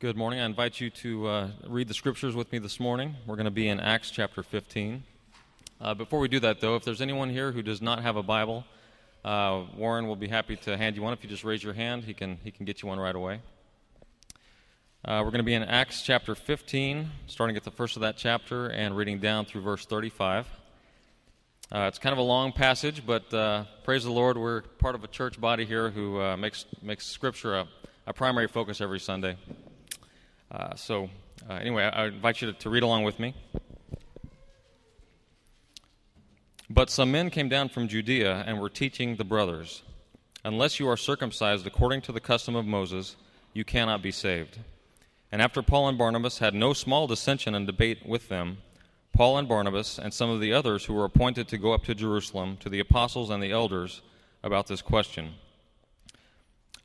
Good morning. I invite you to uh, read the scriptures with me this morning. We're going to be in Acts chapter 15. Uh, before we do that, though, if there's anyone here who does not have a Bible, uh, Warren will be happy to hand you one. If you just raise your hand, he can, he can get you one right away. Uh, we're going to be in Acts chapter 15, starting at the first of that chapter and reading down through verse 35. Uh, it's kind of a long passage, but uh, praise the Lord, we're part of a church body here who makes, makes Scripture a, a primary focus every Sunday. Uh, so, uh, anyway, I, I, invite you to, to read along with me. But some men came down from Judea and were teaching the brothers Unless you are circumcised according to the custom of Moses, you cannot be saved. And after Paul and Barnabas had no small dissension and debate with them, Paul and Barnabas and some of the others who were appointed to go up to Jerusalem to the apostles and the elders about this question.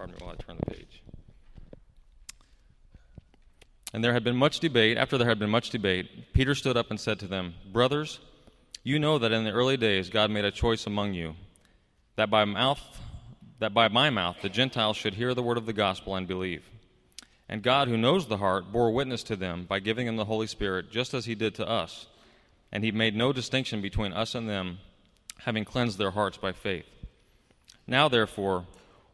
Pardon me while I turn the page. And there had been much debate. After there had been much debate, Peter stood up and said to them, Brothers, you know that in the early days God made a choice among you, that by mouth that by my mouth the Gentiles should hear the word of the gospel and believe. And God, who knows the heart, bore witness to them by giving them the Holy Spirit, just as he did to us. And he made no distinction between us and them, having cleansed their hearts by faith. Now, therefore,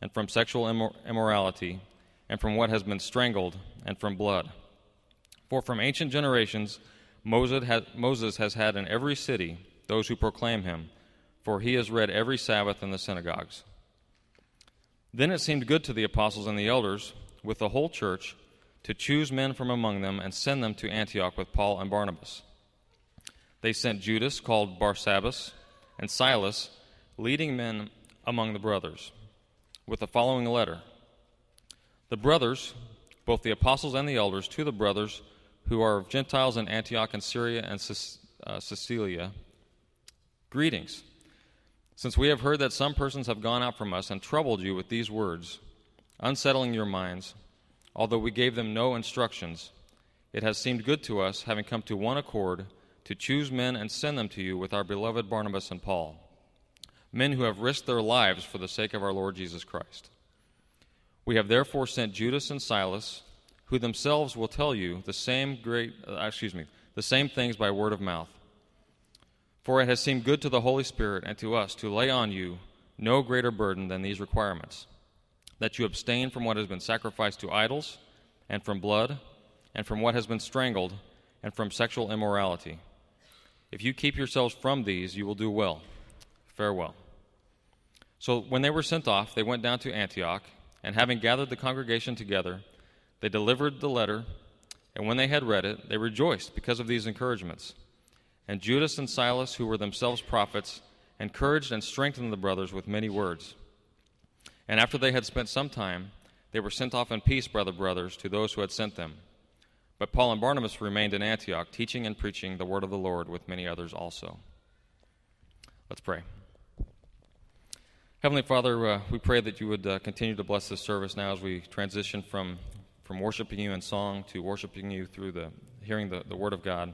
and from sexual immor- immorality, and from what has been strangled, and from blood. For from ancient generations Moses, Moses has had in every city those who proclaim him, for he has read every Sabbath in the synagogues. Then it seemed good to the apostles and the elders, with the whole church, to choose men from among them and send them to Antioch with Paul and Barnabas. They sent Judas, called Barsabbas, and Silas, leading men among the brothers with the following letter The brothers, both the apostles and the elders, to the brothers who are of Gentiles in Antioch and Syria and uh, greetings. Since we have heard that some persons have gone out from us and troubled you with these words, unsettling your minds, although we gave them no instructions, it has seemed good to us, having come to one accord, to choose men and send them to you with our beloved Barnabas and Paul men who have risked their lives for the sake of our Lord Jesus Christ. We have therefore sent Judas and Silas, who themselves will tell you the same great uh, excuse me, the same things by word of mouth. For it has seemed good to the Holy Spirit and to us to lay on you no greater burden than these requirements that you abstain from what has been sacrificed to idols, and from blood, and from what has been strangled, and from sexual immorality. If you keep yourselves from these, you will do well. Farewell. So when they were sent off, they went down to Antioch, and having gathered the congregation together, they delivered the letter, and when they had read it, they rejoiced because of these encouragements. And Judas and Silas, who were themselves prophets, encouraged and strengthened the brothers with many words. And after they had spent some time, they were sent off in peace by the brothers to those who had sent them. But Paul and Barnabas remained in Antioch, teaching and preaching the word of the Lord with many others also. Let's pray. Heavenly Father, uh, we pray that you would uh, continue to bless this service now as we transition from, from worshiping you in song to worshiping you through the hearing the, the Word of God.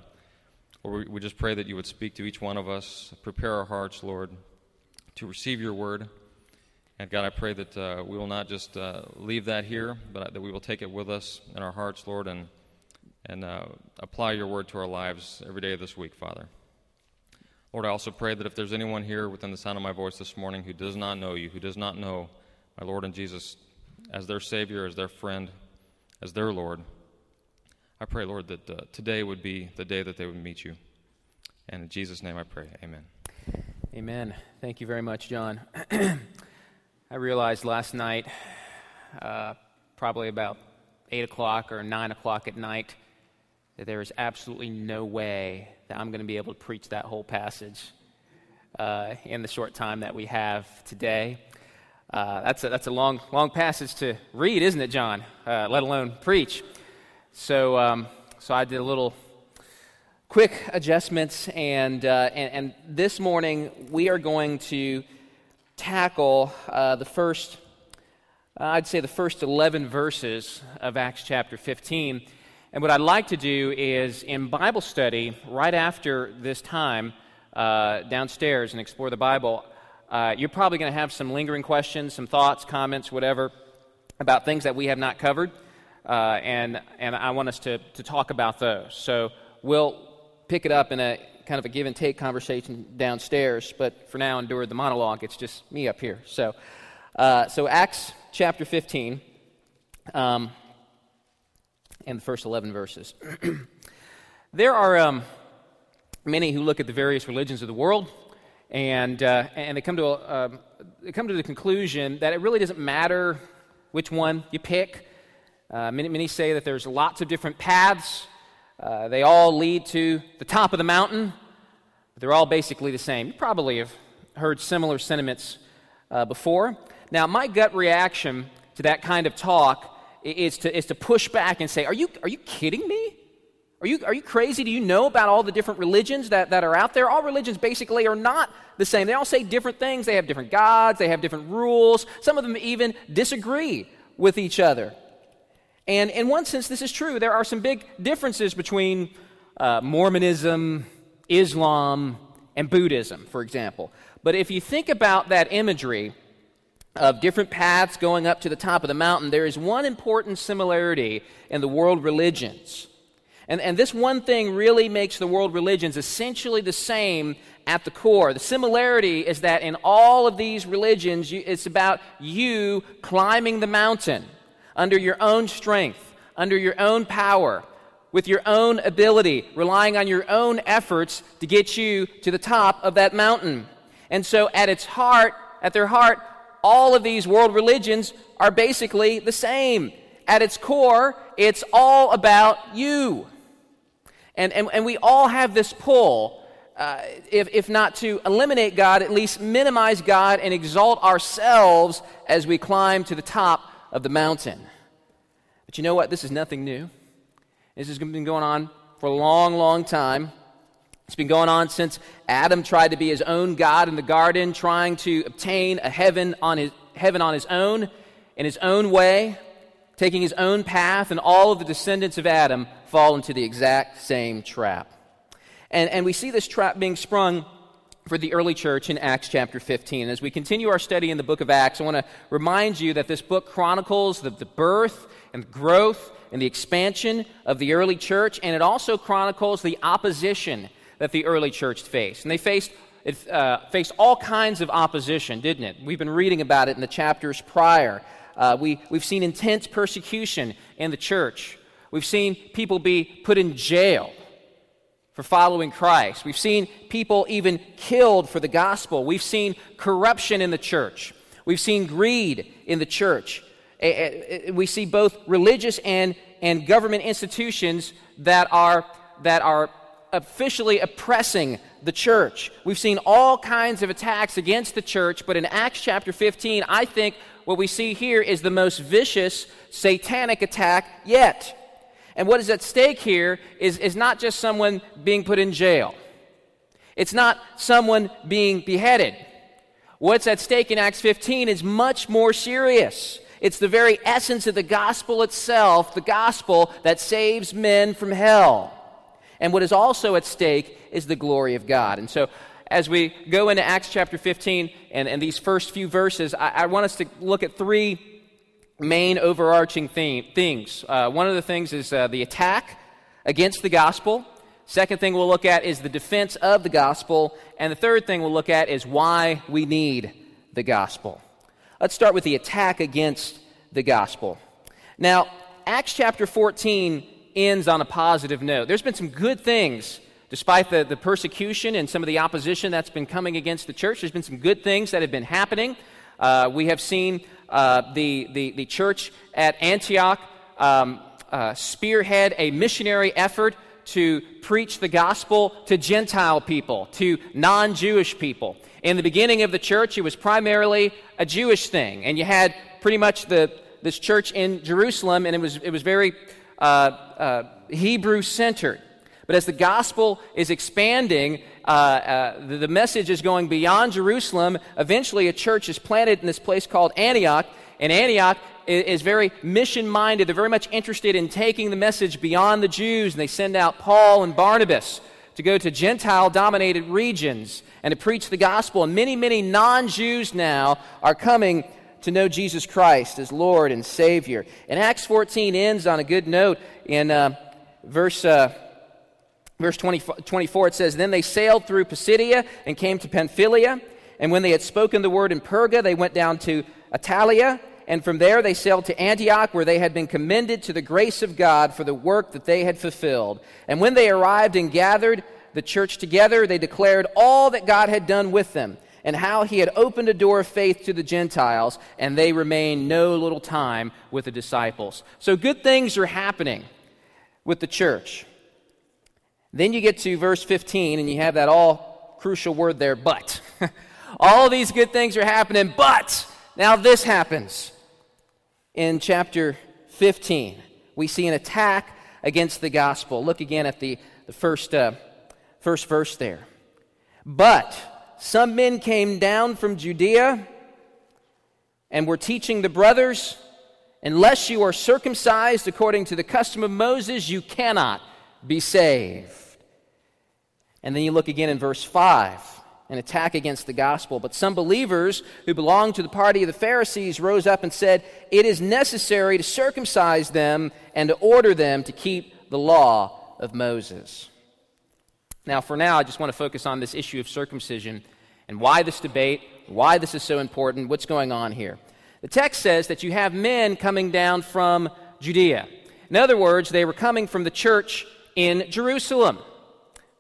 Lord, we, just pray that you would speak to each one of us, prepare our hearts, Lord, to receive your Word. And God, I pray that uh, we will not just uh, leave that here, but that we will take it with us in our hearts, Lord, and, and uh, apply your Word to our lives every day of this week, Father. Lord, I also pray that if there's anyone here within the sound of my voice this morning who does not know you, who does not know my Lord and Jesus as their Savior, as their friend, as their Lord, I pray, Lord, that uh, today would be the day that they would meet you. And in Jesus' name I pray. Amen. Amen. Thank you very much, John. I realized last night, uh, probably about 8 o'clock or 9 o'clock at night, that there is absolutely no way that I'm going to be able to preach that whole passage uh, in the short time that we have today. Uh, that's, a, that's a long, long passage to read, isn't it, John? Uh, let alone preach. So, um, so I did a little quick adjustments, and, uh, and, and, this morning we are going to tackle uh, the first, I'd say the first 11 verses of Acts chapter 15. And what I'd like to do is in Bible study, right after this time uh, downstairs and explore the Bible, uh, you're probably going to have some lingering questions, some thoughts, comments, whatever, about things that we have not covered. Uh, and, and I want us to, to talk about those. So we'll pick it up in a kind of a give and take conversation downstairs, but for now, endure the monologue. It's just me up here. So, uh, so Acts chapter 15. Um, and the first 11 verses. there are um, many who look at the various religions of the world and, uh, and they, come to a, uh, they come to the conclusion that it really doesn't matter which one you pick. Uh, many, many say that there's lots of different paths. Uh, they all lead to the top of the mountain. They're all basically the same. You probably have heard similar sentiments uh, before. Now, my gut reaction to that kind of talk is to, is to push back and say, Are you, are you kidding me? Are you, are you crazy? Do you know about all the different religions that, that are out there? All religions basically are not the same. They all say different things. They have different gods, they have different rules. Some of them even disagree with each other. And in one sense, this is true. There are some big differences between uh, Mormonism, Islam, and Buddhism, for example. But if you think about that imagery, of different paths going up to the top of the mountain, there is one important similarity in the world religions. And, and this one thing really makes the world religions essentially the same at the core. The similarity is that in all of these religions, you, it's about you climbing the mountain under your own strength, under your own power, with your own ability, relying on your own efforts to get you to the top of that mountain. And so, at its heart, at their heart, all of these world religions are basically the same. At its core, it's all about you. And, and, and we all have this pull, uh, if, if not to eliminate God, at least minimize God and exalt ourselves as we climb to the top of the mountain. But you know what? This is nothing new. This has been going on for a long, long time. It's been going on since Adam tried to be his own God in the garden, trying to obtain a heaven on his, heaven on his own, in his own way, taking his own path, and all of the descendants of Adam fall into the exact same trap. And, and we see this trap being sprung for the early church in Acts chapter 15. As we continue our study in the book of Acts, I want to remind you that this book chronicles the, the birth and growth and the expansion of the early church, and it also chronicles the opposition that the early church faced. And they faced, it, uh, faced all kinds of opposition, didn't it? We've been reading about it in the chapters prior. Uh, we, we've seen intense persecution in the church. We've seen people be put in jail for following Christ. We've seen people even killed for the gospel. We've seen corruption in the church. We've seen greed in the church. We see both religious and, and government institutions that are, that are officially oppressing the church. We've seen all kinds of attacks against the church, but in Acts chapter 15, I think what we see here is the most vicious satanic attack yet. And what is at stake here is, is not just someone being put in jail, it's not someone being beheaded. What's at stake in Acts 15 is much more serious. It's the very essence of the gospel itself, the gospel that saves men from hell. And what is also at stake is the glory of God. And so, as we go into Acts chapter 15 and, and these first few verses, I, I want us to look at three main overarching theme, things. Uh, one of the things is uh, the attack against the gospel. Second thing we'll look at is the defense of the gospel. And the third thing we'll look at is why we need the gospel. Let's start with the attack against the gospel. Now, Acts chapter 14 ends on a positive note. There's been some good things, despite the, the persecution and some of the opposition that's been coming against the church. There's been some good things that have been happening. Uh, we have seen uh, the, the, the church at Antioch um, uh, spearhead a missionary effort to preach the gospel to Gentile people, to non Jewish people. In the beginning of the church, it was primarily a Jewish thing, and you had pretty much the, this church in Jerusalem, and it was, it was very Hebrew centered. But as the gospel is expanding, uh, uh, the, the message is going beyond Jerusalem. Eventually, a church is planted in this place called Antioch, and Antioch is very mission minded. They're very much interested in taking the message beyond the Jews, and they send out Paul and Barnabas to go to Gentile dominated regions and to preach the gospel. And many, many non Jews now are coming to know Jesus Christ as Lord and Savior. And Acts 14 ends on a good note in uh, verse. Uh, verse 20, 24, it says, Then they sailed through Pisidia and came to Pamphylia. And when they had spoken the word in Perga, they went down to Attalia and from there they sailed to Antioch, where they had been commended to the grace of God for the work that they had fulfilled. And when they arrived and gathered the church together, they declared all that God had done with them, and how he had opened a door of faith to the Gentiles, and they remained no little time with the disciples. So good things are happening with the church. Then you get to verse 15, and you have that all crucial word there, but. all these good things are happening, but now this happens in chapter 15. We see an attack against the gospel. Look again at the, the first, uh, first verse there. But some men came down from Judea and were teaching the brothers, unless you are circumcised according to the custom of Moses, you cannot be saved. And then you look again in verse 5 an attack against the gospel. But some believers who belonged to the party of the Pharisees rose up and said, It is necessary to circumcise them and to order them to keep the law of Moses. Now, for now, I just want to focus on this issue of circumcision and why this debate, why this is so important, what's going on here. The text says that you have men coming down from Judea. In other words, they were coming from the church in Jerusalem.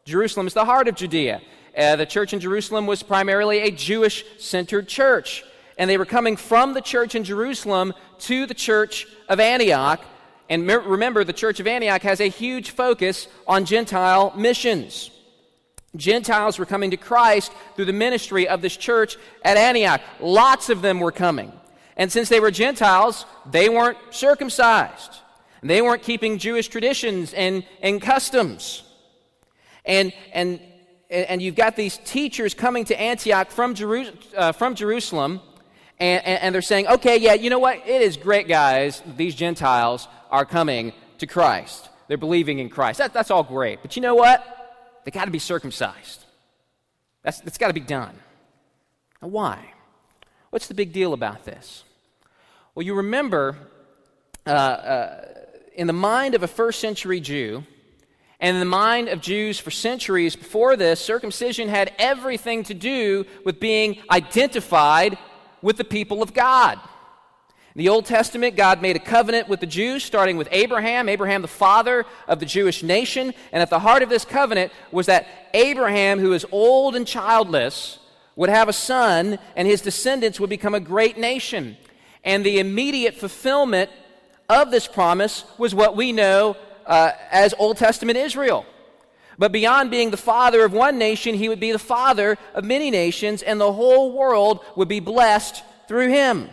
Jerusalem is the heart of Judea. Uh, the church in Jerusalem was primarily a Jewish centered church. And they were coming from the church in Jerusalem to the church of Antioch. And remember, the church of Antioch has a huge focus on Gentile missions. Gentiles were coming to Christ through the ministry of this church at Antioch. Lots of them were coming. And since they were Gentiles, they weren't circumcised. They weren't keeping Jewish traditions and, and customs. And, and and you've got these teachers coming to Antioch from, Jeru- uh, from Jerusalem, and, and, they're saying, okay, yeah, you know what? It is great, guys. These Gentiles are coming to Christ. They're believing in Christ. That, that's all great. But you know what? They got to be circumcised. That's, that's got to be done. Now, why? What's the big deal about this? Well, you remember uh, uh, in the mind of a first century Jew, and in the mind of Jews for centuries before this, circumcision had everything to do with being identified with the people of God. In the Old Testament, God made a covenant with the Jews, starting with Abraham, Abraham, the father of the Jewish nation. And at the heart of this covenant was that Abraham, who is old and childless, would have a son, and his descendants would become a great nation. And the immediate fulfillment of this promise was what we know uh, as Old Testament Israel. But beyond being the father of one nation, he would be the father of many nations, and the whole world would be blessed through him.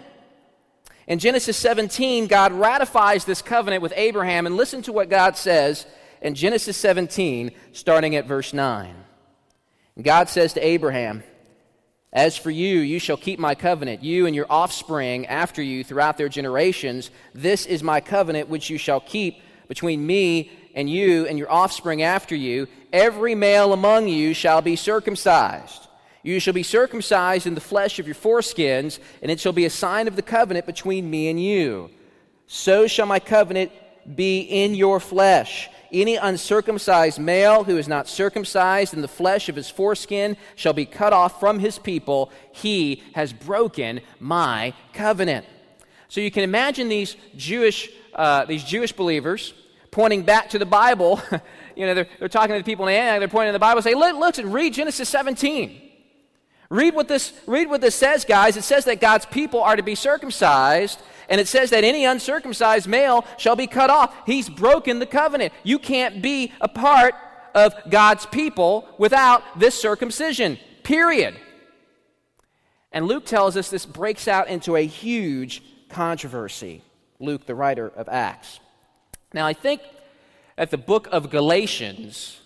In Genesis 17, God ratifies this covenant with Abraham, and listen to what God says in Genesis 17, starting at verse 9. God says to Abraham, As for you, you shall keep my covenant, you and your offspring after you throughout their generations. This is my covenant which you shall keep between me and you and your offspring after you. Every male among you shall be circumcised. You shall be circumcised in the flesh of your foreskins, and it shall be a sign of the covenant between me and you. So shall my covenant be in your flesh. Any uncircumcised male who is not circumcised in the flesh of his foreskin shall be cut off from his people. He has broken my covenant. So you can imagine these Jewish, uh, these Jewish believers pointing back to the Bible. you know, they're, they're talking to the people in Antioch, they're pointing to the Bible, say, look, look, read Genesis 17. Read what, this, read what this says, guys. It says that God's people are to be circumcised and it says that any uncircumcised male shall be cut off. He's broken the covenant. You can't be a part of God's people without this circumcision, period. And Luke tells us this breaks out into a huge controversy. Luke, the writer of Acts. Now, I think that the book of Galatians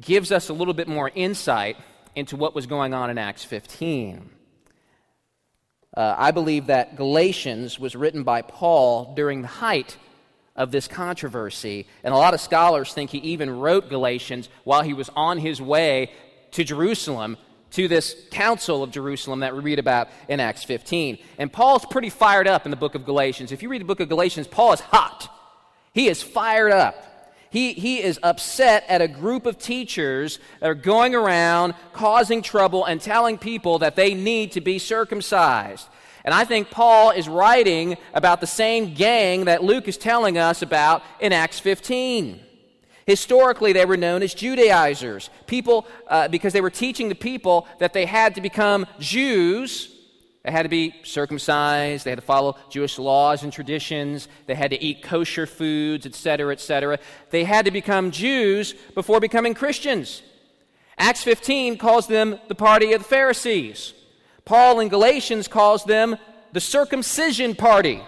gives us a little bit more insight into what was going on in Acts 15. Uh, I believe that Galatians was written by Paul during the height of this controversy. And a lot of scholars think he even wrote Galatians while he was on his way to Jerusalem, to this council of Jerusalem that we read about in Acts 15. And Paul's pretty fired up in the book of Galatians. If you read the book of Galatians, Paul is hot. He is fired up. He, he is upset at a group of teachers that are going around causing trouble and telling people that they need to be circumcised. And I think Paul is writing about the same gang that Luke is telling us about in Acts 15. Historically, they were known as Judaizers, people, uh, because they were teaching the people that they had to become Jews they had to be circumcised. They had to follow Jewish laws and traditions. They had to eat kosher foods, etc., etc. They had to become Jews before becoming Christians. Acts 15 calls them the party of the Pharisees. Paul in Galatians calls them the circumcision party.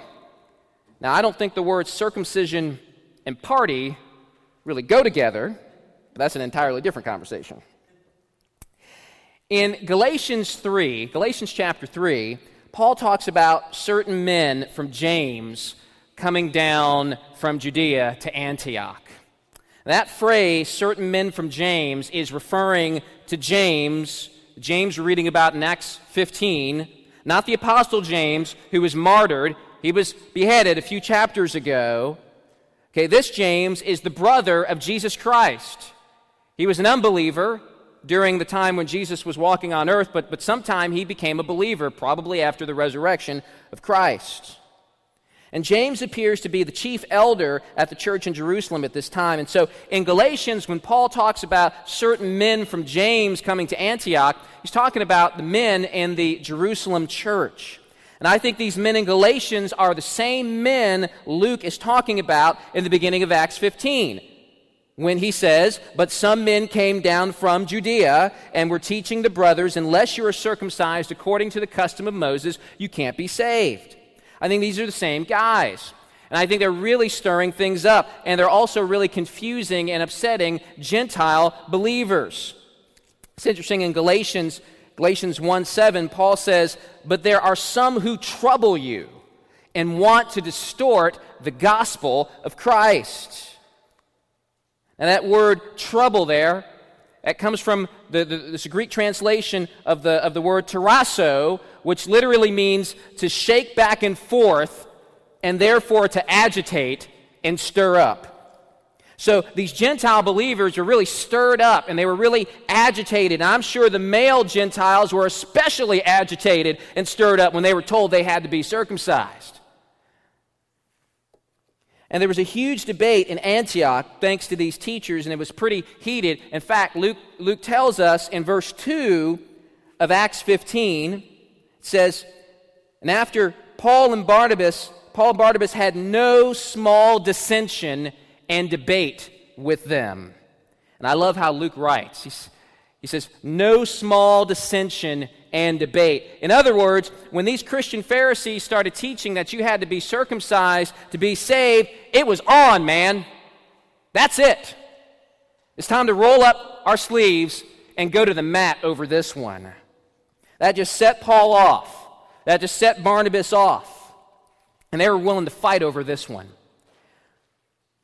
Now, I don't think the words circumcision and party really go together, but that's an entirely different conversation. In Galatians 3, Galatians chapter 3, Paul talks about certain men from James coming down from Judea to Antioch. That phrase, certain men from James, is referring to James, James we're reading about in Acts 15, not the Apostle James, who was martyred. He was beheaded a few chapters ago. Okay, this James is the brother of Jesus Christ. He was an unbeliever during the time when Jesus was walking on earth, but, but sometime he became a believer, probably after the resurrection of Christ. And James appears to be the chief elder at the church in Jerusalem at this time. And so in Galatians, when Paul talks about certain men from James coming to Antioch, he's talking about the men in the Jerusalem church. And I think these men in Galatians are the same men Luke is talking about in the beginning of Acts 15 when he says, But some men came down from Judea and were teaching the brothers, unless you are circumcised according to the custom of Moses, you can't be saved. I think these are the same guys. And I think they're really stirring things up. And they're also really confusing and upsetting Gentile believers. It's interesting in Galatians, Galatians 1 7, Paul says, But there are some who trouble you and want to distort the gospel of Christ. And that word trouble there, that comes from the, the, this Greek translation of the, of the word tarasso, which literally means to shake back and forth and therefore to agitate and stir up. So these Gentile believers are really stirred up and they were really agitated. And I'm sure the male Gentiles were especially agitated and stirred up when they were told they had to be circumcised. And there was a huge debate in Antioch thanks to these teachers, and it was pretty heated. In fact, Luke, Luke tells us in verse 2 of Acts 15, it says, And after Paul and Barnabas, Paul and Barnabas had no small dissension and debate with them. And I love how Luke writes. He's, he says, No small dissension and debate. In other words, when these Christian Pharisees started teaching that you had to be circumcised to be saved, it was on, man. That's it. It's time to roll up our sleeves and go to the mat over this one. That just set Paul off. That just set Barnabas off. And they were willing to fight over this one.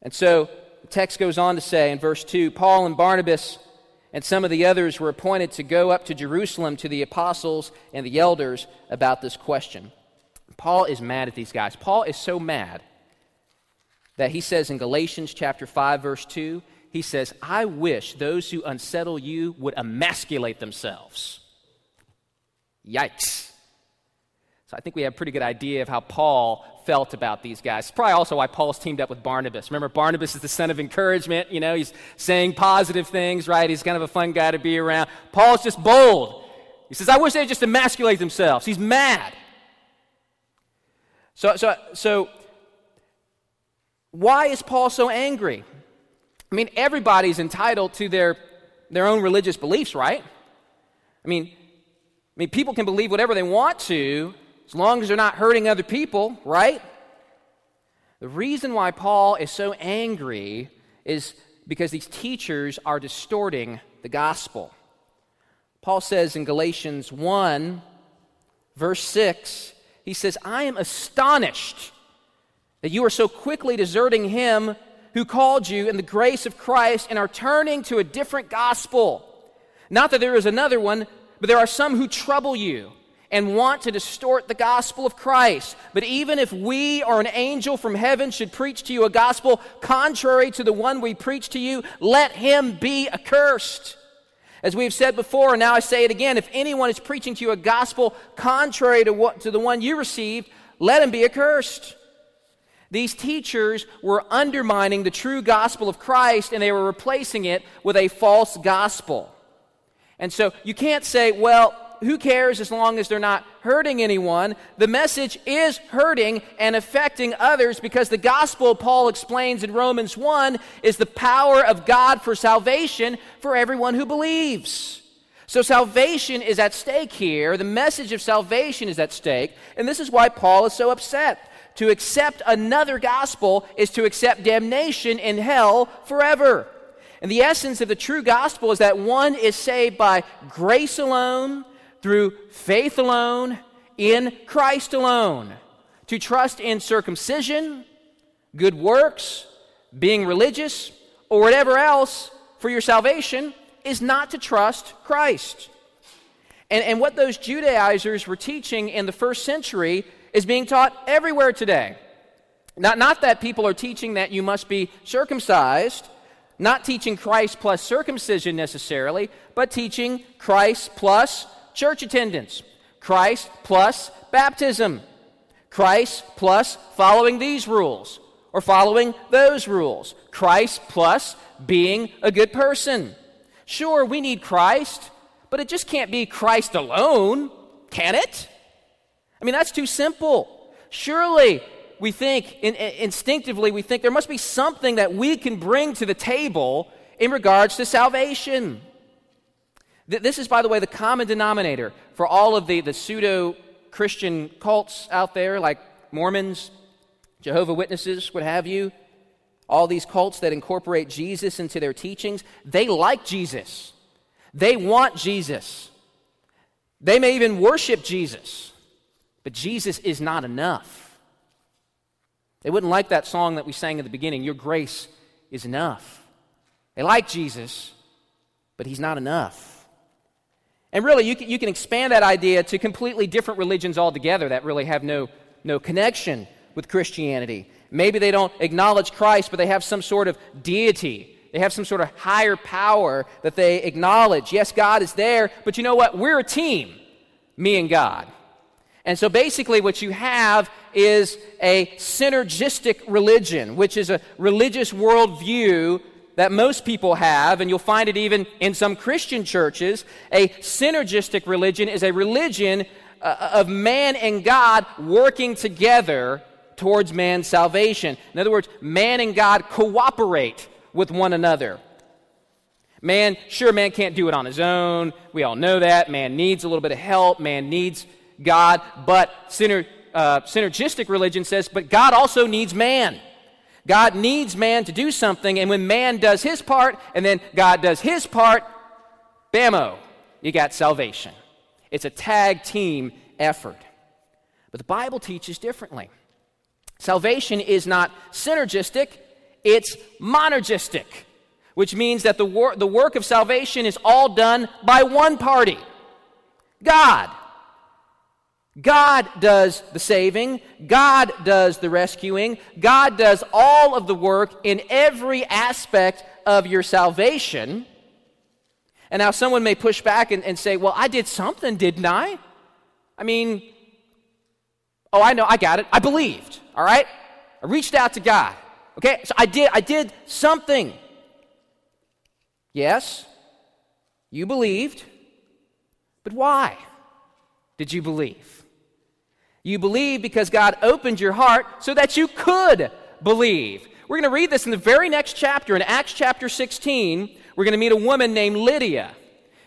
And so the text goes on to say in verse 2 Paul and Barnabas and some of the others were appointed to go up to Jerusalem to the apostles and the elders about this question. Paul is mad at these guys. Paul is so mad that he says in Galatians chapter 5 verse 2, he says, "I wish those who unsettle you would emasculate themselves." Yikes. So I think we have a pretty good idea of how Paul felt about these guys. It's probably also why Paul's teamed up with Barnabas. Remember, Barnabas is the son of encouragement. You know, he's saying positive things, right? He's kind of a fun guy to be around. Paul's just bold. He says, I wish they'd just emasculate themselves. He's mad. So, so, so why is Paul so angry? I mean, everybody's entitled to their, their own religious beliefs, right? I mean, I mean, people can believe whatever they want to as long as they're not hurting other people, right? The reason why Paul is so angry is because these teachers are distorting the gospel. Paul says in Galatians 1, verse 6, he says, I am astonished that you are so quickly deserting him who called you in the grace of Christ and are turning to a different gospel. Not that there is another one, but there are some who trouble you and want to distort the gospel of Christ. But even if we or an angel from heaven should preach to you a gospel contrary to the one we preach to you, let him be accursed. As we've said before, and now I say it again, if anyone is preaching to you a gospel contrary to, what, to the one you received, let him be accursed. These teachers were undermining the true gospel of Christ and they were replacing it with a false gospel. And so you can't say, well, who cares as long as they're not hurting anyone? The message is hurting and affecting others because the gospel, Paul explains in Romans 1, is the power of God for salvation for everyone who believes. So salvation is at stake here. The message of salvation is at stake. And this is why Paul is so upset. To accept another gospel is to accept damnation in hell forever. And the essence of the true gospel is that one is saved by grace alone, through faith alone, in Christ alone. To trust in circumcision, good works, being religious, or whatever else for your salvation is not to trust Christ. And, and what those Judaizers were teaching in the first century is being taught everywhere today. Not, not that people are teaching that you must be circumcised, not teaching Christ plus circumcision necessarily, but teaching Christ plus church attendance, Christ plus baptism, Christ plus following these rules or following those rules, Christ plus being a good person. Sure, we need Christ, but it just can't be Christ alone, can it? I mean, that's too simple. Surely, we think, in, in, instinctively, we think there must be something that we can bring to the table in regards to salvation. This is, by the way, the common denominator for all of the, the pseudo Christian cults out there, like Mormons, Jehovah Witnesses, what have you. All these cults that incorporate Jesus into their teachings, they like Jesus. They want Jesus. They may even worship Jesus. But Jesus is not enough. They wouldn't like that song that we sang at the beginning, Your grace is enough. They like Jesus, but he's not enough. And really, you can, you can expand that idea to completely different religions altogether that really have no, no connection with Christianity. Maybe they don't acknowledge Christ, but they have some sort of deity. They have some sort of higher power that they acknowledge. Yes, God is there, but you know what? We're a team, me and God. And so basically, what you have is a synergistic religion, which is a religious worldview that most people have, and you'll find it even in some Christian churches. A synergistic religion is a religion uh, of man and God working together towards man's salvation. In other words, man and God cooperate with one another. Man, sure, man can't do it on his own. We all know that. Man needs a little bit of help. Man needs God. But uh, synergistic religion says, but God also needs man. God needs man to do something, and when man does his part, and then God does his part, bammo, you got salvation. It's a tag team effort. But the Bible teaches differently. Salvation is not synergistic, it's monergistic, which means that the, wor- the work of salvation is all done by one party God. God does the saving, God does the rescuing, God does all of the work in every aspect of your salvation. And now someone may push back and, and say, Well, I did something, didn't I? I mean, oh, I know, I got it. I believed, all right? I reached out to God. Okay, so I did, I did something. Yes, you believed, but why did you believe? You believe because God opened your heart so that you could believe. We're going to read this in the very next chapter, in Acts chapter 16. We're going to meet a woman named Lydia.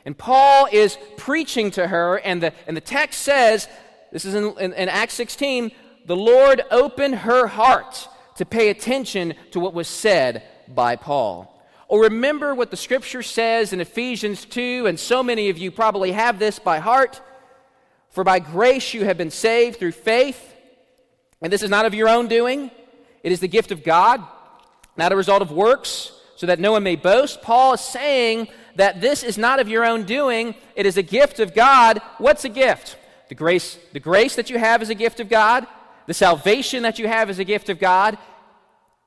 And Paul is preaching to her, and the, and the text says, this is in, in, in Acts 16, the Lord opened her heart to pay attention to what was said by Paul. Or remember what the scripture says in Ephesians 2, and so many of you probably have this by heart. For by grace you have been saved through faith, and this is not of your own doing, it is the gift of God, not a result of works, so that no one may boast. Paul is saying that this is not of your own doing, it is a gift of God. What's a gift? The grace, the grace that you have is a gift of God, the salvation that you have is a gift of God,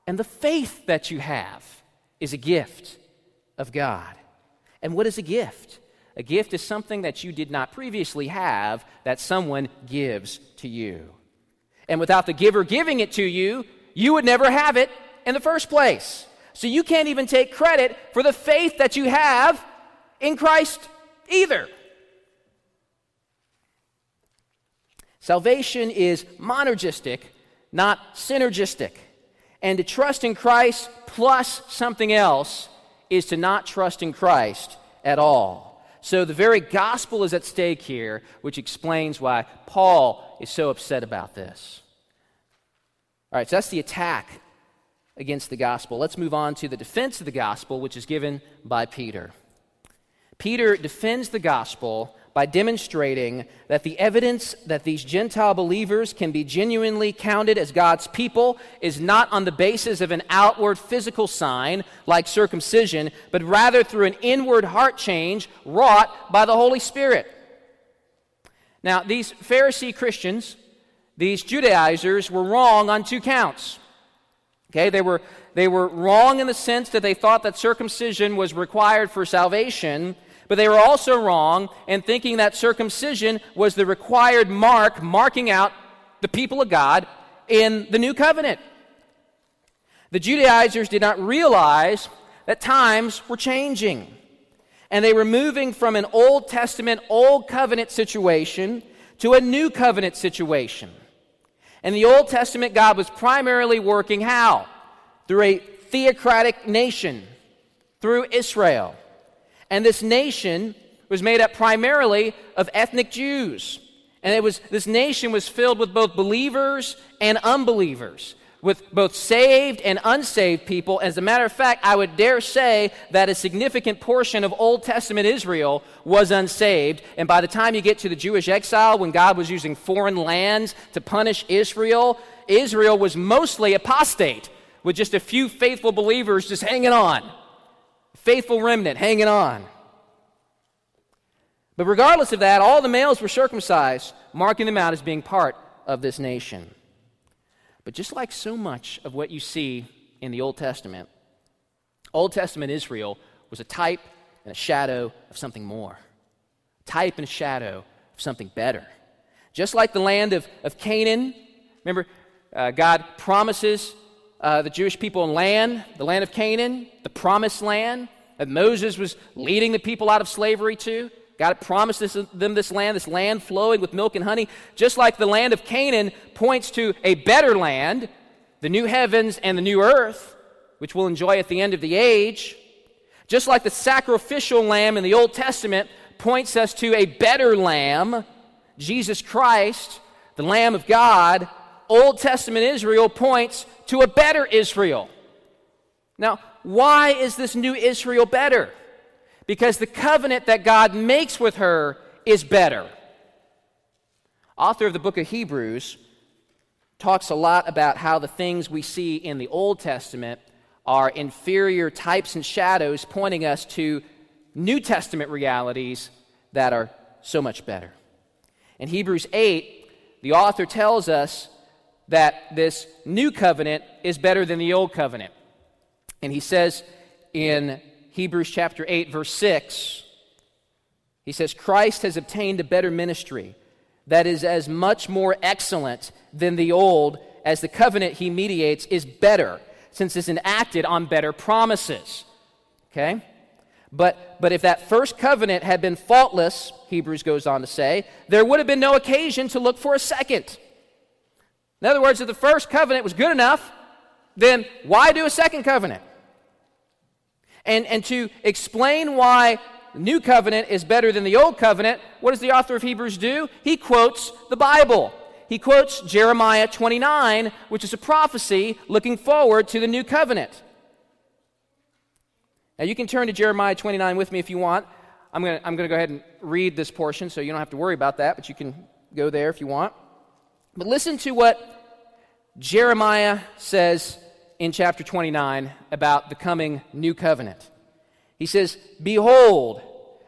and the faith that you have is a gift of God. And what is a gift? A gift is something that you did not previously have that someone gives to you. And without the giver giving it to you, you would never have it in the first place. So you can't even take credit for the faith that you have in Christ either. Salvation is monergistic, not synergistic. And to trust in Christ plus something else is to not trust in Christ at all. So the very gospel is at stake here, which explains why Paul is so upset about this. All right, so that's the attack against the gospel. Let's move on to the defense of the gospel, which is given by Peter. Peter defends the gospel by demonstrating that the evidence that these Gentile believers can be genuinely counted as God's people is not on the basis of an outward physical sign like circumcision, but rather through an inward heart change wrought by the Holy Spirit. Now, these Pharisee Christians, these Judaizers, were wrong on two counts. Okay, they were, they were wrong in the sense that they thought that circumcision was required for salvation, but they were also wrong in thinking that circumcision was the required mark marking out the people of God in the new covenant. The Judaizers did not realize that times were changing. And they were moving from an Old Testament, Old Covenant situation to a New Covenant situation. In the Old Testament, God was primarily working how? Through a theocratic nation, through Israel. And this nation was made up primarily of ethnic Jews. And it was, this nation was filled with both believers and unbelievers, with both saved and unsaved people. As a matter of fact, I would dare say that a significant portion of Old Testament Israel was unsaved. And by the time you get to the Jewish exile, when God was using foreign lands to punish Israel, Israel was mostly apostate, with just a few faithful believers just hanging on faithful remnant hanging on. But regardless of that, all the males were circumcised, marking them out as being part of this nation. But just like so much of what you see in the Old Testament, Old Testament Israel was a type and a shadow of something more. Type and a shadow of something better. Just like the land of, of Canaan, remember, uh, God promises uh, the Jewish people in land, the land of Canaan, the promised land that Moses was leading the people out of slavery to. God promised this, them this land, this land flowing with milk and honey. Just like the land of Canaan points to a better land, the new heavens and the new earth, which we'll enjoy at the end of the age. Just like the sacrificial lamb in the Old Testament points us to a better lamb, Jesus Christ, the Lamb of God, Old Testament Israel points to a better Israel. Now, why is this new Israel better? Because the covenant that God makes with her is better. Author of the book of Hebrews talks a lot about how the things we see in the Old Testament are inferior types and shadows pointing us to New Testament realities that are so much better. In Hebrews 8, the author tells us that this new covenant is better than the old covenant. And he says in Hebrews chapter 8, verse 6, he says, Christ has obtained a better ministry that is as much more excellent than the old as the covenant he mediates is better, since it's enacted on better promises. Okay? But, but if that first covenant had been faultless, Hebrews goes on to say, there would have been no occasion to look for a second. In other words, if the first covenant was good enough, then why do a second covenant? And, and to explain why the new covenant is better than the old covenant, what does the author of Hebrews do? He quotes the Bible. He quotes Jeremiah 29, which is a prophecy looking forward to the new covenant. Now, you can turn to Jeremiah 29 with me if you want. I'm going to I'm going to go ahead and read this portion so you don't have to worry about that, but you can go there if you want. But listen to what Jeremiah says in chapter 29 about the coming new covenant. He says, Behold,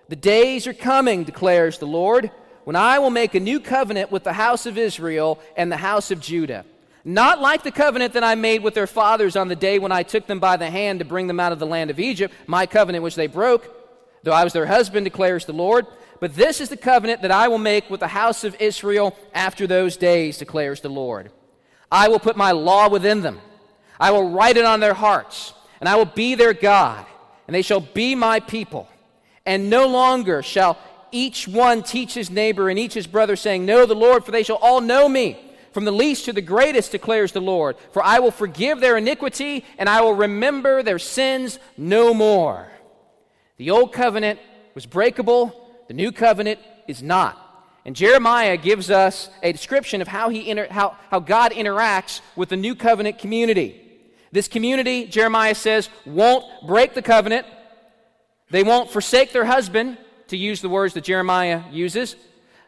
the days are coming, declares the Lord, when I will make a new covenant with the house of Israel and the house of Judah. Not like the covenant that I made with their fathers on the day when I took them by the hand to bring them out of the land of Egypt, my covenant which they broke, though I was their husband, declares the Lord. But this is the covenant that I will make with the house of Israel after those days, declares the Lord. I will put my law within them, I will write it on their hearts, and I will be their God and they shall be my people. And no longer shall each one teach his neighbor and each his brother, saying, Know the Lord, for they shall all know me. From the least to the greatest declares the Lord. For I will forgive their iniquity, and I will remember their sins no more. The old covenant was breakable, the new covenant is not. And Jeremiah gives us a description of how, he inter- how, how God interacts with the new covenant community. This community, Jeremiah says, won't break the covenant. They won't forsake their husband, to use the words that Jeremiah uses.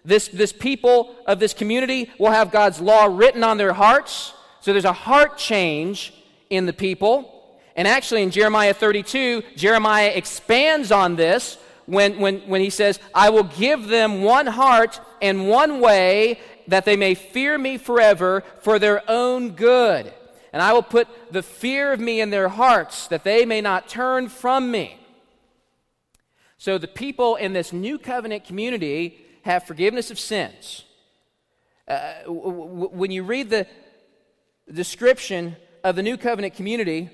This, this people of this community will have God's law written on their hearts. So there's a heart change in the people. And actually, in Jeremiah 32, Jeremiah expands on this when, when, when he says, I will give them one heart and one way that they may fear me forever for their own good and I will put the fear of me in their hearts that they may not turn from me. So the people in this new covenant community have forgiveness of sins. Uh, w- w- when you read the description of the new covenant community,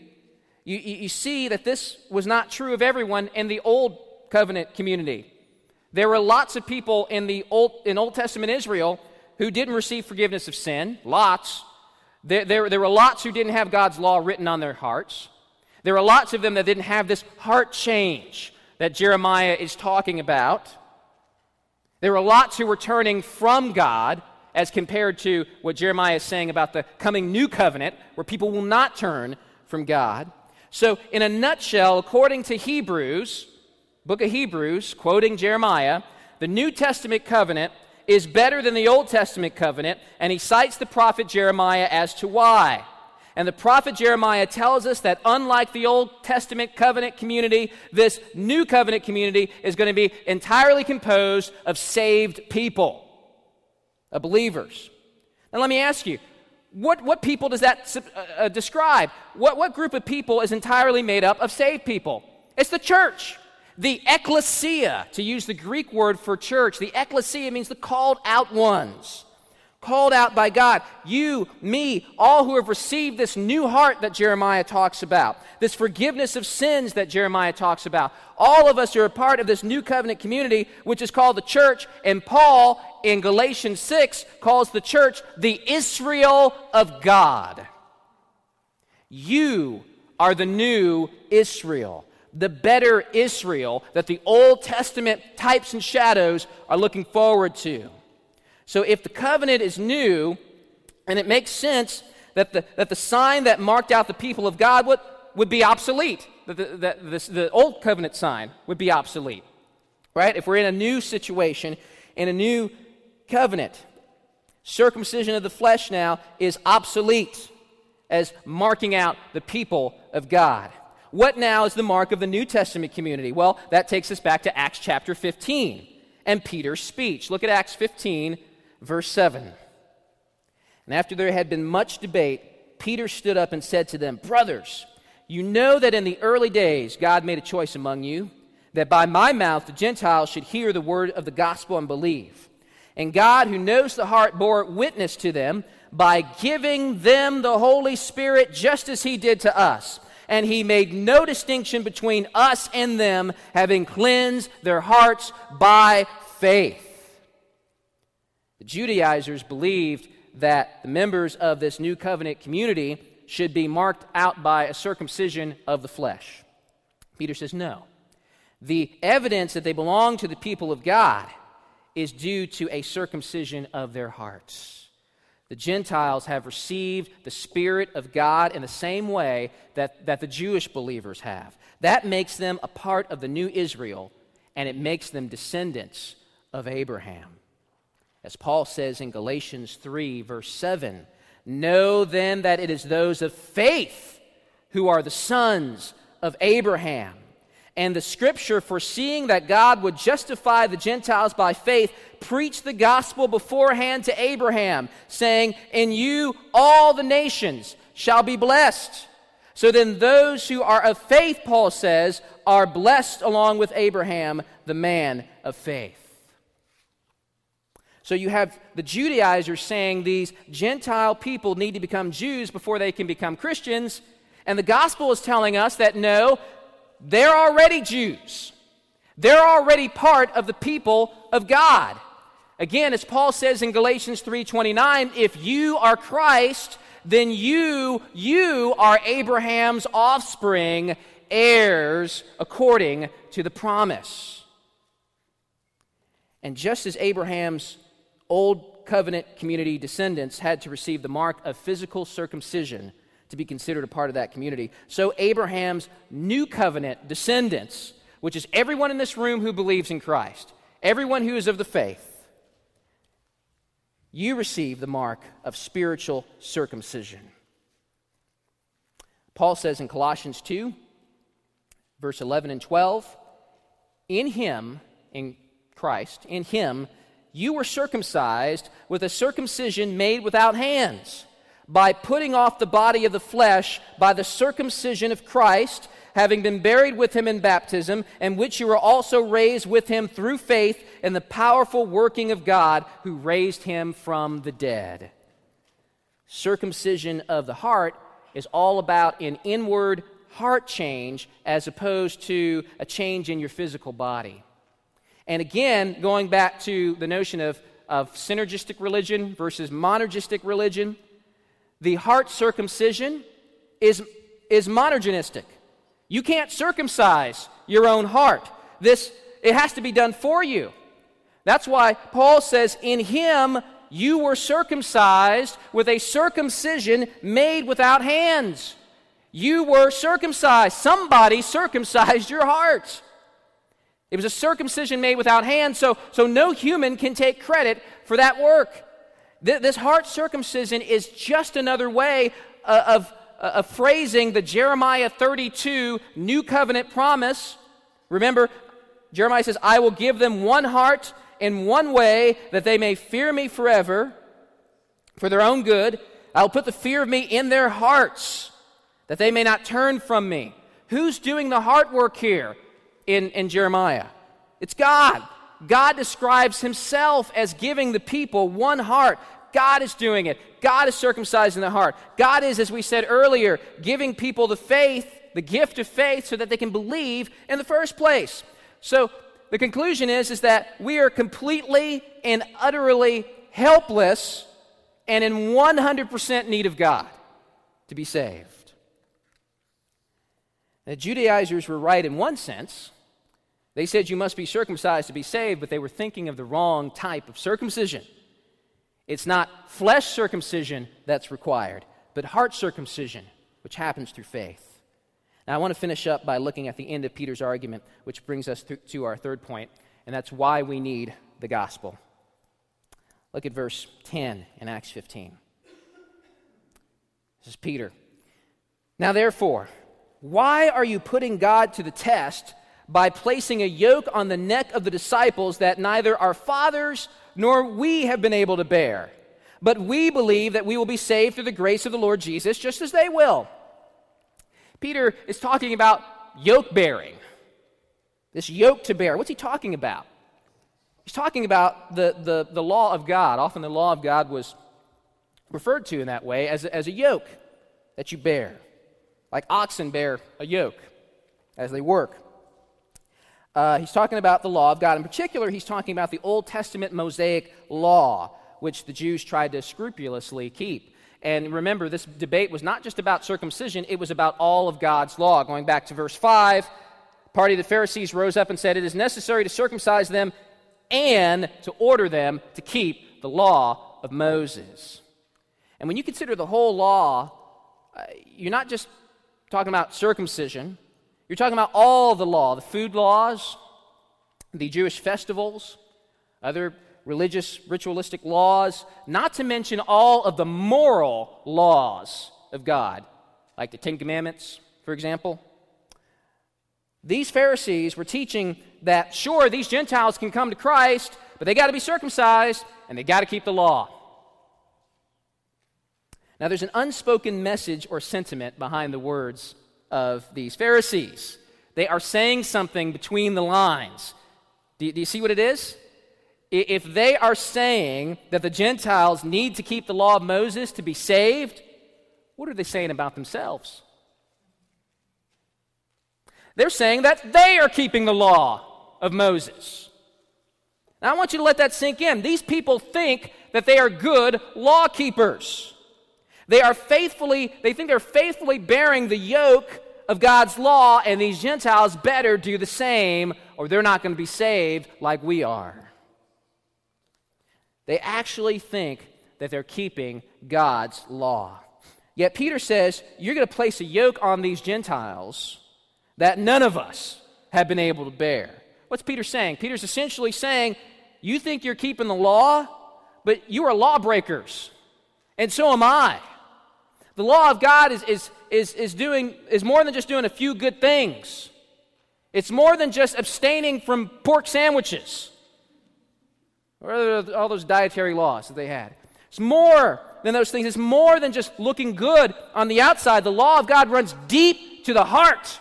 you, you see that this was not true of everyone in the old covenant community. There were lots of people in the old, in Old Testament Israel who didn't receive forgiveness of sin, lots. There, there, there were lots who didn't have God's law written on their hearts. There were lots of them that didn't have this heart change that Jeremiah is talking about. There were lots who were turning from God as compared to what Jeremiah is saying about the coming new covenant, where people will not turn from God. So, in a nutshell, according to Hebrews, book of Hebrews, quoting Jeremiah, the New Testament covenant is better than the Old Testament covenant, and he cites the prophet Jeremiah as to why. And the prophet Jeremiah tells us that unlike the Old Testament covenant community, this new covenant community is going to be entirely composed of saved people, of believers. Now, let me ask you what, what people does that uh, uh, describe? What, what group of people is entirely made up of saved people? It's the church. The ecclesia, to use the Greek word for church, the ecclesia means the called out ones. Called out by God. You, me, all who have received this new heart that Jeremiah talks about, this forgiveness of sins that Jeremiah talks about. All of us are a part of this new covenant community, which is called the church. And Paul, in Galatians 6, calls the church the Israel of God. You are the new Israel the better Israel that the Old Testament types and shadows are looking forward to. So if the covenant is new, and it makes sense that the, that the sign that marked out the people of God would, would be obsolete, that the, that this, the old covenant sign would be obsolete, right? If we're in a new situation, in a new covenant. Circumcision of the flesh now is obsolete as marking out the people of God. What now is the mark of the New Testament community? Well, that takes us back to Acts chapter 15 and Peter's speech. Look at Acts 15, verse 7. And after there had been much debate, Peter stood up and said to them, Brothers, you know that in the early days God made a choice among you, that by my mouth the Gentiles should hear the word of the gospel and believe. And God, who knows the heart, bore witness to them by giving them the Holy Spirit just as He did to us. And He made no distinction between us and them, having cleansed their hearts by faith. The Judaizers believed that the members of this new covenant community should be marked out by a circumcision of the flesh. Peter says, no. The evidence that they belong to the people of God is due to a circumcision of their hearts. The Gentiles have received the Spirit of God in the same way that, that the Jewish believers have. That makes them a part of the new Israel, and it makes them descendants of Abraham. As Paul says in Galatians 3, verse 7 Know then that it is those of faith who are the sons of Abraham. And the scripture, foreseeing that God would justify the Gentiles by faith, preached the gospel beforehand to Abraham, saying, In you all the nations shall be blessed. So then, those who are of faith, Paul says, are blessed along with Abraham, the man of faith. So you have the Judaizers saying these Gentile people need to become Jews before they can become Christians. And the gospel is telling us that no, they're already Jews. They're already part of the people of God. Again, as Paul says in Galatians 3:29, if you are Christ, then you you are Abraham's offspring, heirs according to the promise. And just as Abraham's Old covenant community descendants had to receive the mark of physical circumcision to be considered a part of that community. So Abraham's new covenant descendants, which is everyone in this room who believes in Christ, everyone who is of the faith, you receive the mark of spiritual circumcision. Paul says in Colossians 2, verse 11 and 12, in him, in Christ, in him, you were circumcised with a circumcision made without hands, by putting off the body of the flesh by the circumcision of Christ, having been buried with him in baptism, and which you were also raised with him through faith in the powerful working of God who raised him from the dead. Circumcision of the heart is all about an inward heart change as opposed to a change in your physical body. And again, going back to the notion of, of synergistic religion versus monergistic religion, the heart circumcision is, is monergistic. You can't circumcise your own heart. This, it has to be done for you. That's why Paul says, In him you were circumcised with a circumcision made without hands. You were circumcised. Somebody circumcised your heart. It was a circumcision made without hands, so, so no human can take credit for that work. Th- this heart circumcision is just another way uh, of, uh, of phrasing the Jeremiah 32 New Covenant promise. Remember, Jeremiah says, I will give them one heart in one way that they may fear me forever for their own good. I'll put the fear of me in their hearts that they may not turn from me. Who's doing the heart work here? in, in Jeremiah. It's God. God describes himself as giving the people one heart. God is doing it. God is circumcising the heart. God is, as we said earlier, giving people the faith, the gift of faith, so that they can believe in the first place. So the conclusion is, is that we are completely and utterly helpless and in 100% need of God to be saved. The Judaizers were right in one sense. They said you must be circumcised to be saved, but they were thinking of the wrong type of circumcision. It's not flesh circumcision that's required, but heart circumcision, which happens through faith. Now, I want to finish up by looking at the end of Peter's argument, which brings us to, to our third point, and that's why we need the gospel. Look at verse 10 in Acts 15. This is Peter. Now, therefore, why are you putting God to the test by placing a yoke on the neck of the disciples that neither our fathers nor we have been able to bear? But we believe that we will be saved through the grace of the Lord Jesus, just as they will. Peter is talking about yoke bearing. This yoke to bear. What's he talking about? He's talking about the, the, the law of God. Often the law of God was referred to in that way as a, as a yoke that you bear, like oxen bear a yoke as they work. Uh, he's talking about the law of God. In particular, he's talking about the Old Testament Mosaic law, which the Jews tried to scrupulously keep. And remember, this debate was not just about circumcision, it was about all of God's law. Going back to verse 5, party of the Pharisees rose up and said, It is necessary to circumcise them and to order them to keep the law of Moses. And when you consider the whole law, uh, you're not just talking about circumcision, you're talking about all the law the food laws, the Jewish festivals, other religious, ritualistic laws, not to mention all of the moral laws of God, like the Ten Commandments, for example. These Pharisees were teaching that, sure, these Gentiles can come to Christ, but they got to be circumcised and they got to keep the law. Now, there's an unspoken message or sentiment behind the words of these Pharisees. They are saying something between the lines. Do you, do you see what it is? If they are saying that the Gentiles need to keep the law of Moses to be saved, what are they saying about themselves? They're saying that they are keeping the law of Moses. Now, I want you to let that sink in. These people think that they are good law keepers. They are faithfully, they think they're faithfully bearing the yoke of God's law, and these Gentiles better do the same, or they're not going to be saved like we are. They actually think that they're keeping God's law. Yet Peter says, You're going to place a yoke on these Gentiles that none of us have been able to bear. What's Peter saying? Peter's essentially saying, You think you're keeping the law, but you are lawbreakers, and so am I. The law of God is, is, is, is, doing, is more than just doing a few good things. It's more than just abstaining from pork sandwiches or all those dietary laws that they had. It's more than those things. It's more than just looking good on the outside. The law of God runs deep to the heart.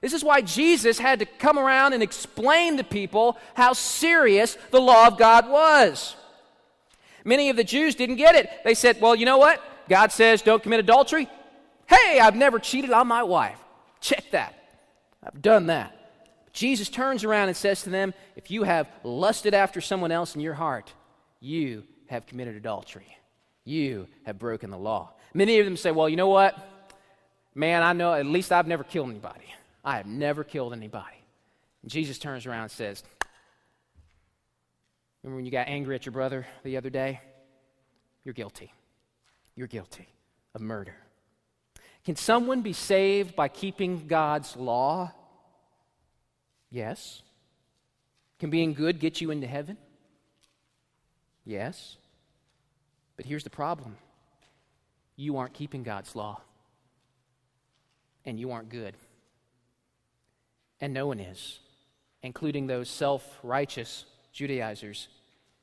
This is why Jesus had to come around and explain to people how serious the law of God was. Many of the Jews didn't get it. They said, well, you know what? God says don't commit adultery. Hey, I've never cheated on my wife. Check that. I've done that. Jesus turns around and says to them, If you have lusted after someone else in your heart, you have committed adultery. You have broken the law. Many of them say, Well, you know what? Man, I know, at least I've never killed anybody. I have never killed anybody. And Jesus turns around and says, Remember when you got angry at your brother the other day? You're guilty. You're guilty of murder. Can someone be saved by keeping God's law? Yes. Can being good get you into heaven? Yes. But here's the problem you aren't keeping God's law, and you aren't good. And no one is, including those self righteous Judaizers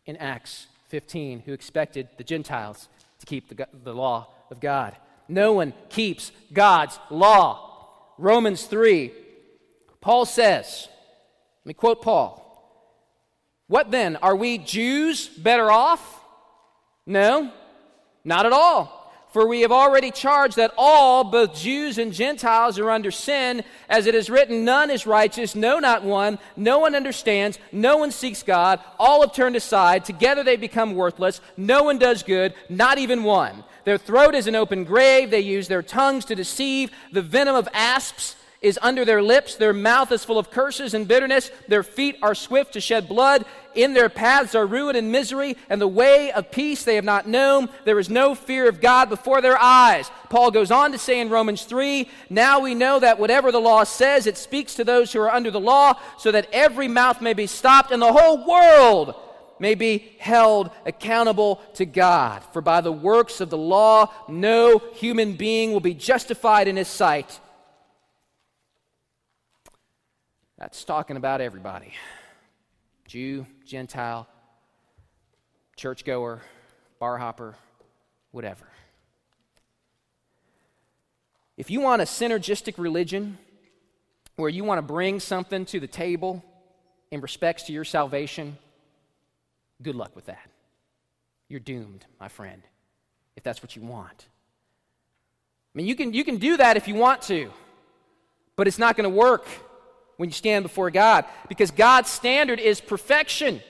in Acts 15 who expected the Gentiles to keep the, the law of God. No one keeps God's law. Romans 3, Paul says, let me quote Paul. What then? Are we Jews better off? No, not at all. For we have already charged that all, both Jews and Gentiles, are under sin, as it is written, None is righteous, no, not one. No one understands, no one seeks God. All have turned aside. Together they become worthless. No one does good, not even one. Their throat is an open grave. They use their tongues to deceive. The venom of asps is under their lips. Their mouth is full of curses and bitterness. Their feet are swift to shed blood. In their paths are ruin and misery, and the way of peace they have not known. There is no fear of God before their eyes. Paul goes on to say in Romans 3 Now we know that whatever the law says, it speaks to those who are under the law, so that every mouth may be stopped and the whole world may be held accountable to God. For by the works of the law, no human being will be justified in his sight. That's talking about everybody Jew, Gentile, churchgoer, bar hopper, whatever. If you want a synergistic religion where you want to bring something to the table in respects to your salvation, good luck with that. You're doomed, my friend, if that's what you want. I mean, you can, you can do that if you want to, but it's not going to work when you stand before God because God's standard is perfection.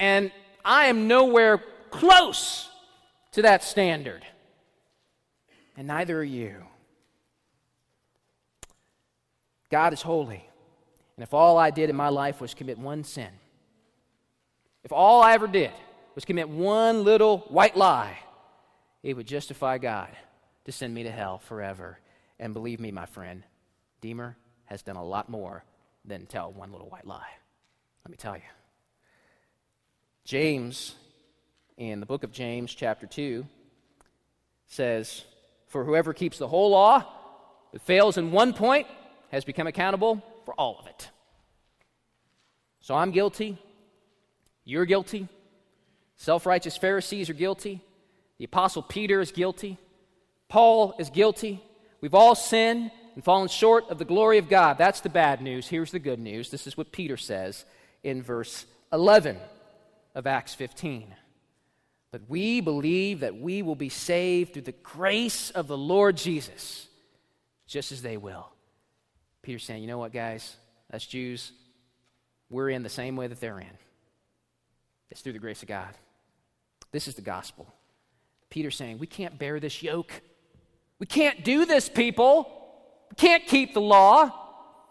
And I am nowhere close to that standard. And neither are you. God is holy. And if all I did in my life was commit one sin, if all I ever did was commit one little white lie, it would justify God to send me to hell forever. And believe me, my friend, Deemer has done a lot more than tell one little white lie. Let me tell you. James, in the book of James, chapter 2, says, For whoever keeps the whole law but fails in one point has become accountable for all of it. So I'm guilty. You're guilty. Self righteous Pharisees are guilty. The Apostle Peter is guilty. Paul is guilty. We've all sinned and fallen short of the glory of God. That's the bad news. Here's the good news. This is what Peter says in verse 11 of Acts 15. But we believe that we will be saved through the grace of the Lord Jesus, just as they will. Peter's saying, you know what, guys? Us Jews, we're in the same way that they're in. It's through the grace of God. This is the gospel. Peter's saying, we can't bear this yoke. We can't do this, people. Can't keep the law.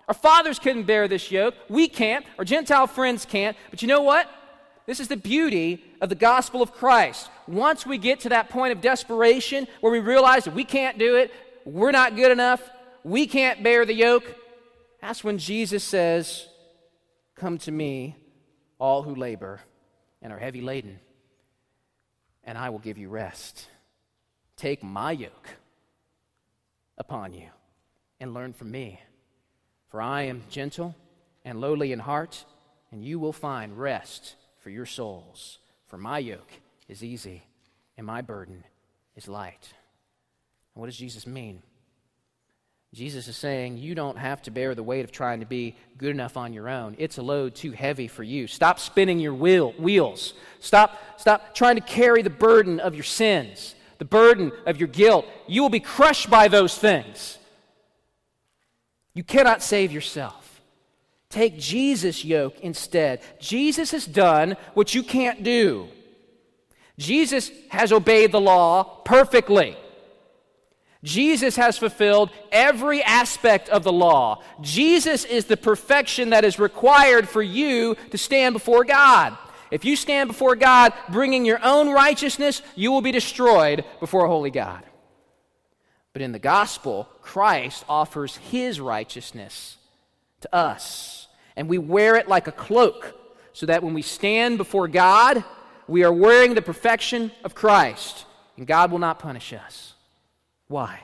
Our fathers couldn't bear this yoke. We can't. Our Gentile friends can't. But you know what? This is the beauty of the gospel of Christ. Once we get to that point of desperation where we realize that we can't do it, we're not good enough, we can't bear the yoke, that's when Jesus says, Come to me, all who labor and are heavy laden, and I will give you rest. Take my yoke upon you and learn from me. For I am gentle and lowly in heart, and you will find rest for your souls. For my yoke is easy and my burden is light. And what does Jesus mean? Jesus is saying you don't have to bear the weight of trying to be good enough on your own. It's a load too heavy for you. Stop spinning your wheel, wheels. Stop, stop trying to carry the burden of your sins, the burden of your guilt. You will be crushed by those things. You cannot save yourself. Take Jesus' yoke instead. Jesus has done what you can't do. Jesus has obeyed the law perfectly. Jesus has fulfilled every aspect of the law. Jesus is the perfection that is required for you to stand before God. If you stand before God bringing your own righteousness, you will be destroyed before a holy God. But in the gospel, Christ offers his righteousness to us. And we wear it like a cloak so that when we stand before God, we are wearing the perfection of Christ. And God will not punish us. Why?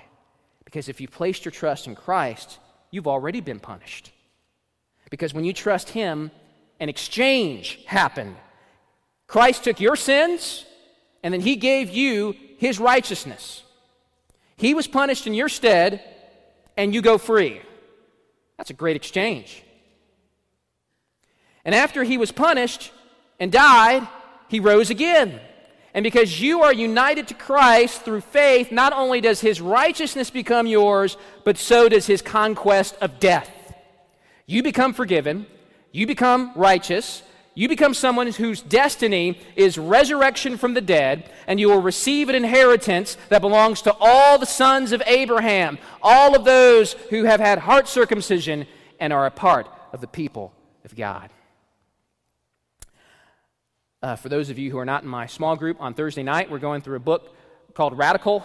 Because if you placed your trust in Christ, you've already been punished. Because when you trust Him, an exchange happened. Christ took your sins, and then He gave you His righteousness. He was punished in your stead, and you go free. That's a great exchange. And after He was punished and died, He rose again. And because you are united to Christ through faith, not only does his righteousness become yours, but so does his conquest of death. You become forgiven, you become righteous, you become someone whose destiny is resurrection from the dead, and you will receive an inheritance that belongs to all the sons of Abraham, all of those who have had heart circumcision and are a part of the people of God. Uh, for those of you who are not in my small group on Thursday night, we're going through a book called Radical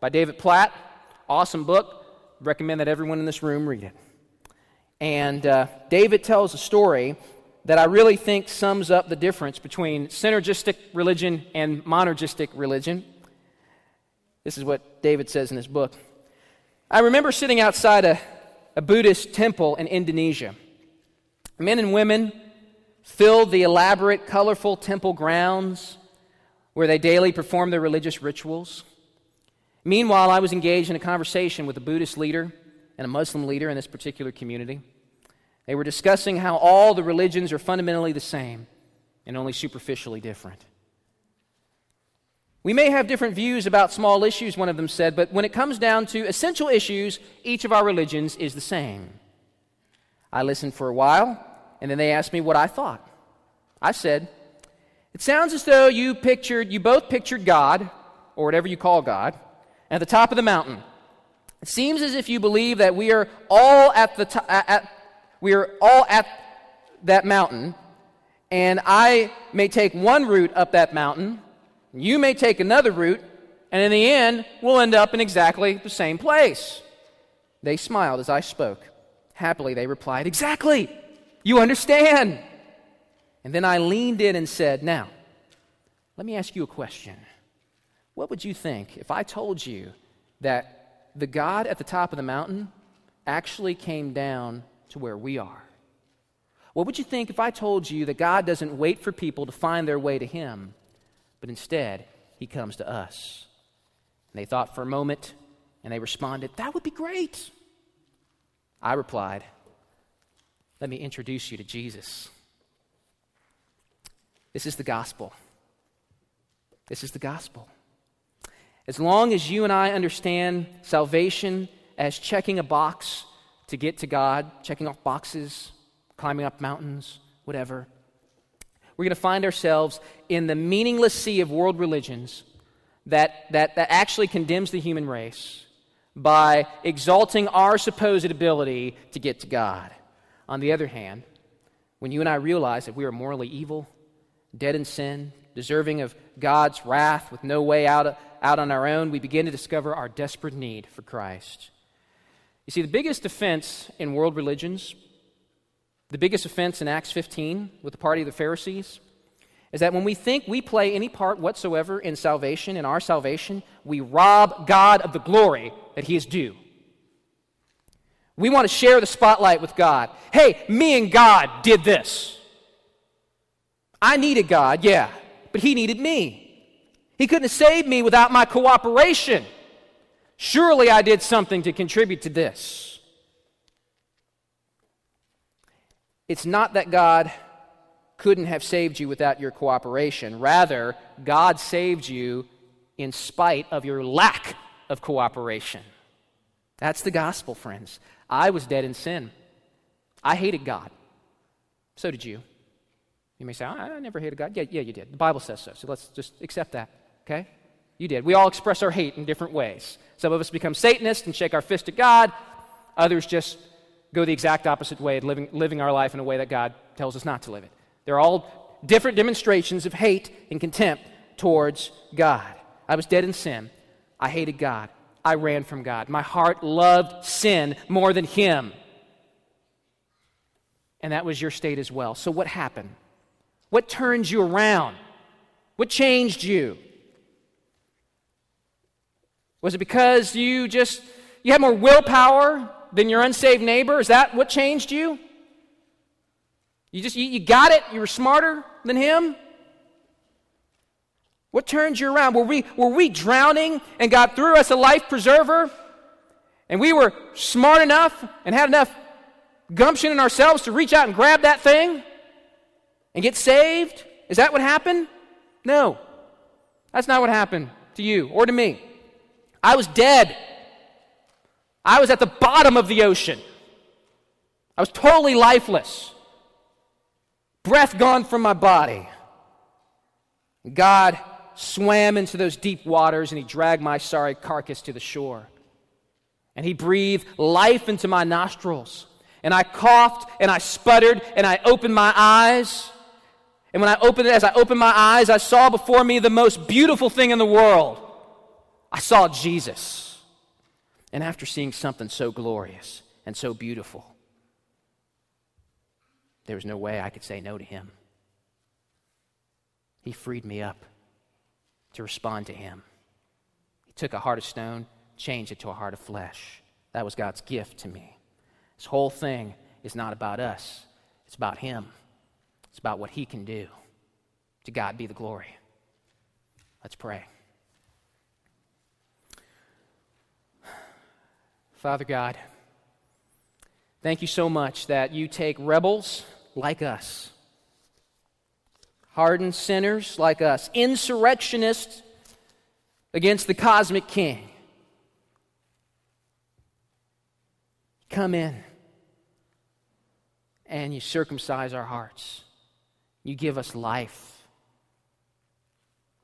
by David Platt. Awesome book. Recommend that everyone in this room read it. And uh, David tells a story that I really think sums up the difference between synergistic religion and monergistic religion. This is what David says in his book. I remember sitting outside a, a Buddhist temple in Indonesia. Men and women filled the elaborate, colorful temple grounds where they daily perform their religious rituals. Meanwhile, I was engaged in a conversation with a Buddhist leader and a Muslim leader in this particular community. They were discussing how all the religions are fundamentally the same and only superficially different. We may have different views about small issues, one of them said, but when it comes down to essential issues, each of our religions is the same. I listened for a while, and then they asked me what I thought. I said, It sounds as though you pictured, you both pictured God, or whatever you call God, at the top of the mountain. It seems as if you believe that we are all at the top, at, we are all at that mountain, and I may take one route up that mountain, you may take another route, and in the end, we'll end up in exactly the same place. They smiled as I spoke. Happily, they replied, Exactly! You understand! And then I leaned in and said, Now, let me ask you a question. What would you think if I told you that the God at the top of the mountain actually came down to where we are. What would you think if I told you that God doesn't wait for people to find their way to Him, but instead He comes to us? And they thought for a moment and they responded, That would be great. I replied, Let me introduce you to Jesus. This is the gospel. This is the gospel. As long as you and I understand salvation as checking a box to get to God, checking off boxes, climbing up mountains, whatever. We're going to find ourselves in the meaningless sea of world religions that, that, that actually condemns the human race by exalting our supposed ability to get to God. On the other hand, when you and I realize that we are morally evil, dead in sin, deserving of God's wrath with no way out, out on our own, we begin to discover our desperate need for Christ. You see, the biggest offense in world religions, the biggest offense in Acts 15 with the party of the Pharisees, is that when we think we play any part whatsoever in salvation, in our salvation, we rob God of the glory that He is due. We want to share the spotlight with God. Hey, me and God did this. I needed God, yeah, but He needed me. He couldn't have saved me without my cooperation. Surely I did something to contribute to this. It's not that God couldn't have saved you without your cooperation. Rather, God saved you in spite of your lack of cooperation. That's the gospel, friends. I was dead in sin. I hated God. So did you. You may say, I never hated God. Yeah, yeah, you did. The Bible says so. So let's just accept that, okay? You did. We all express our hate in different ways. Some of us become Satanists and shake our fist at God. Others just go the exact opposite way, living, living our life in a way that God tells us not to live it. They're all different demonstrations of hate and contempt towards God. I was dead in sin. I hated God. I ran from God. My heart loved sin more than Him. And that was your state as well. So, what happened? What turned you around? What changed you? Was it because you just you had more willpower than your unsaved neighbor? Is that what changed you? You just you, you got it? You were smarter than him? What turned you around? Were we, were we drowning and God threw us a life preserver? And we were smart enough and had enough gumption in ourselves to reach out and grab that thing and get saved? Is that what happened? No. That's not what happened to you or to me. I was dead. I was at the bottom of the ocean. I was totally lifeless. Breath gone from my body. God swam into those deep waters and he dragged my sorry carcass to the shore. And he breathed life into my nostrils. And I coughed and I sputtered and I opened my eyes. And when I opened as I opened my eyes, I saw before me the most beautiful thing in the world. I saw Jesus. And after seeing something so glorious and so beautiful, there was no way I could say no to him. He freed me up to respond to him. He took a heart of stone, changed it to a heart of flesh. That was God's gift to me. This whole thing is not about us, it's about him. It's about what he can do. To God be the glory. Let's pray. Father God, thank you so much that you take rebels like us, hardened sinners like us, insurrectionists against the cosmic king. Come in and you circumcise our hearts. You give us life.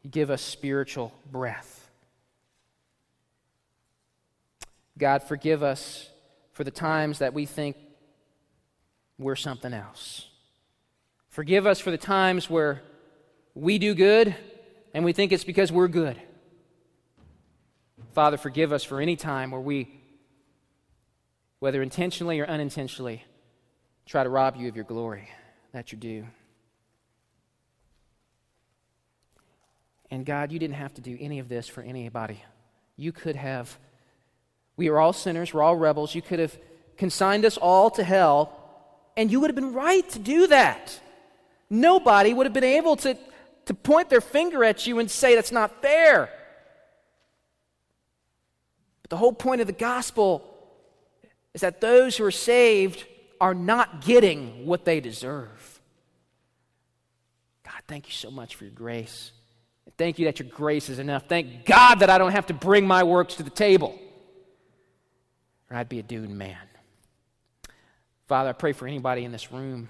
You give us spiritual breath. God, forgive us for the times that we think we're something else. Forgive us for the times where we do good and we think it's because we're good. Father, forgive us for any time where we, whether intentionally or unintentionally, try to rob you of your glory that you due. And God, you didn't have to do any of this for anybody. You could have we are all sinners, we're all rebels. You could have consigned us all to hell, and you would have been right to do that. Nobody would have been able to, to point their finger at you and say that's not fair. But the whole point of the gospel is that those who are saved are not getting what they deserve. God, thank you so much for your grace. Thank you that your grace is enough. Thank God that I don't have to bring my works to the table I'd be a doomed man. Father, I pray for anybody in this room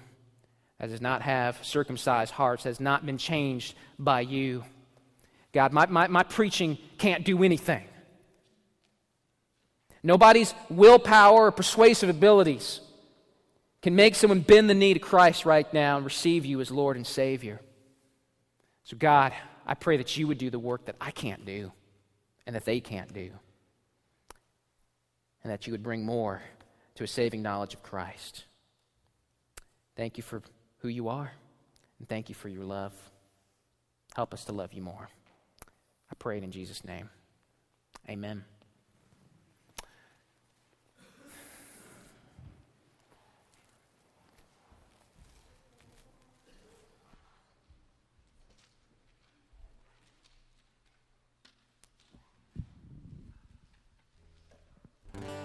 that does not have circumcised hearts, has not been changed by you. God, my, my, my preaching can't do anything. Nobody's willpower or persuasive abilities can make someone bend the knee to Christ right now and receive you as Lord and Savior. So, God, I pray that you would do the work that I can't do and that they can't do and that you would bring more to a saving knowledge of Christ. Thank you for who you are, and thank you for your love. Help us to love you more. I pray it in Jesus' name. Amen. you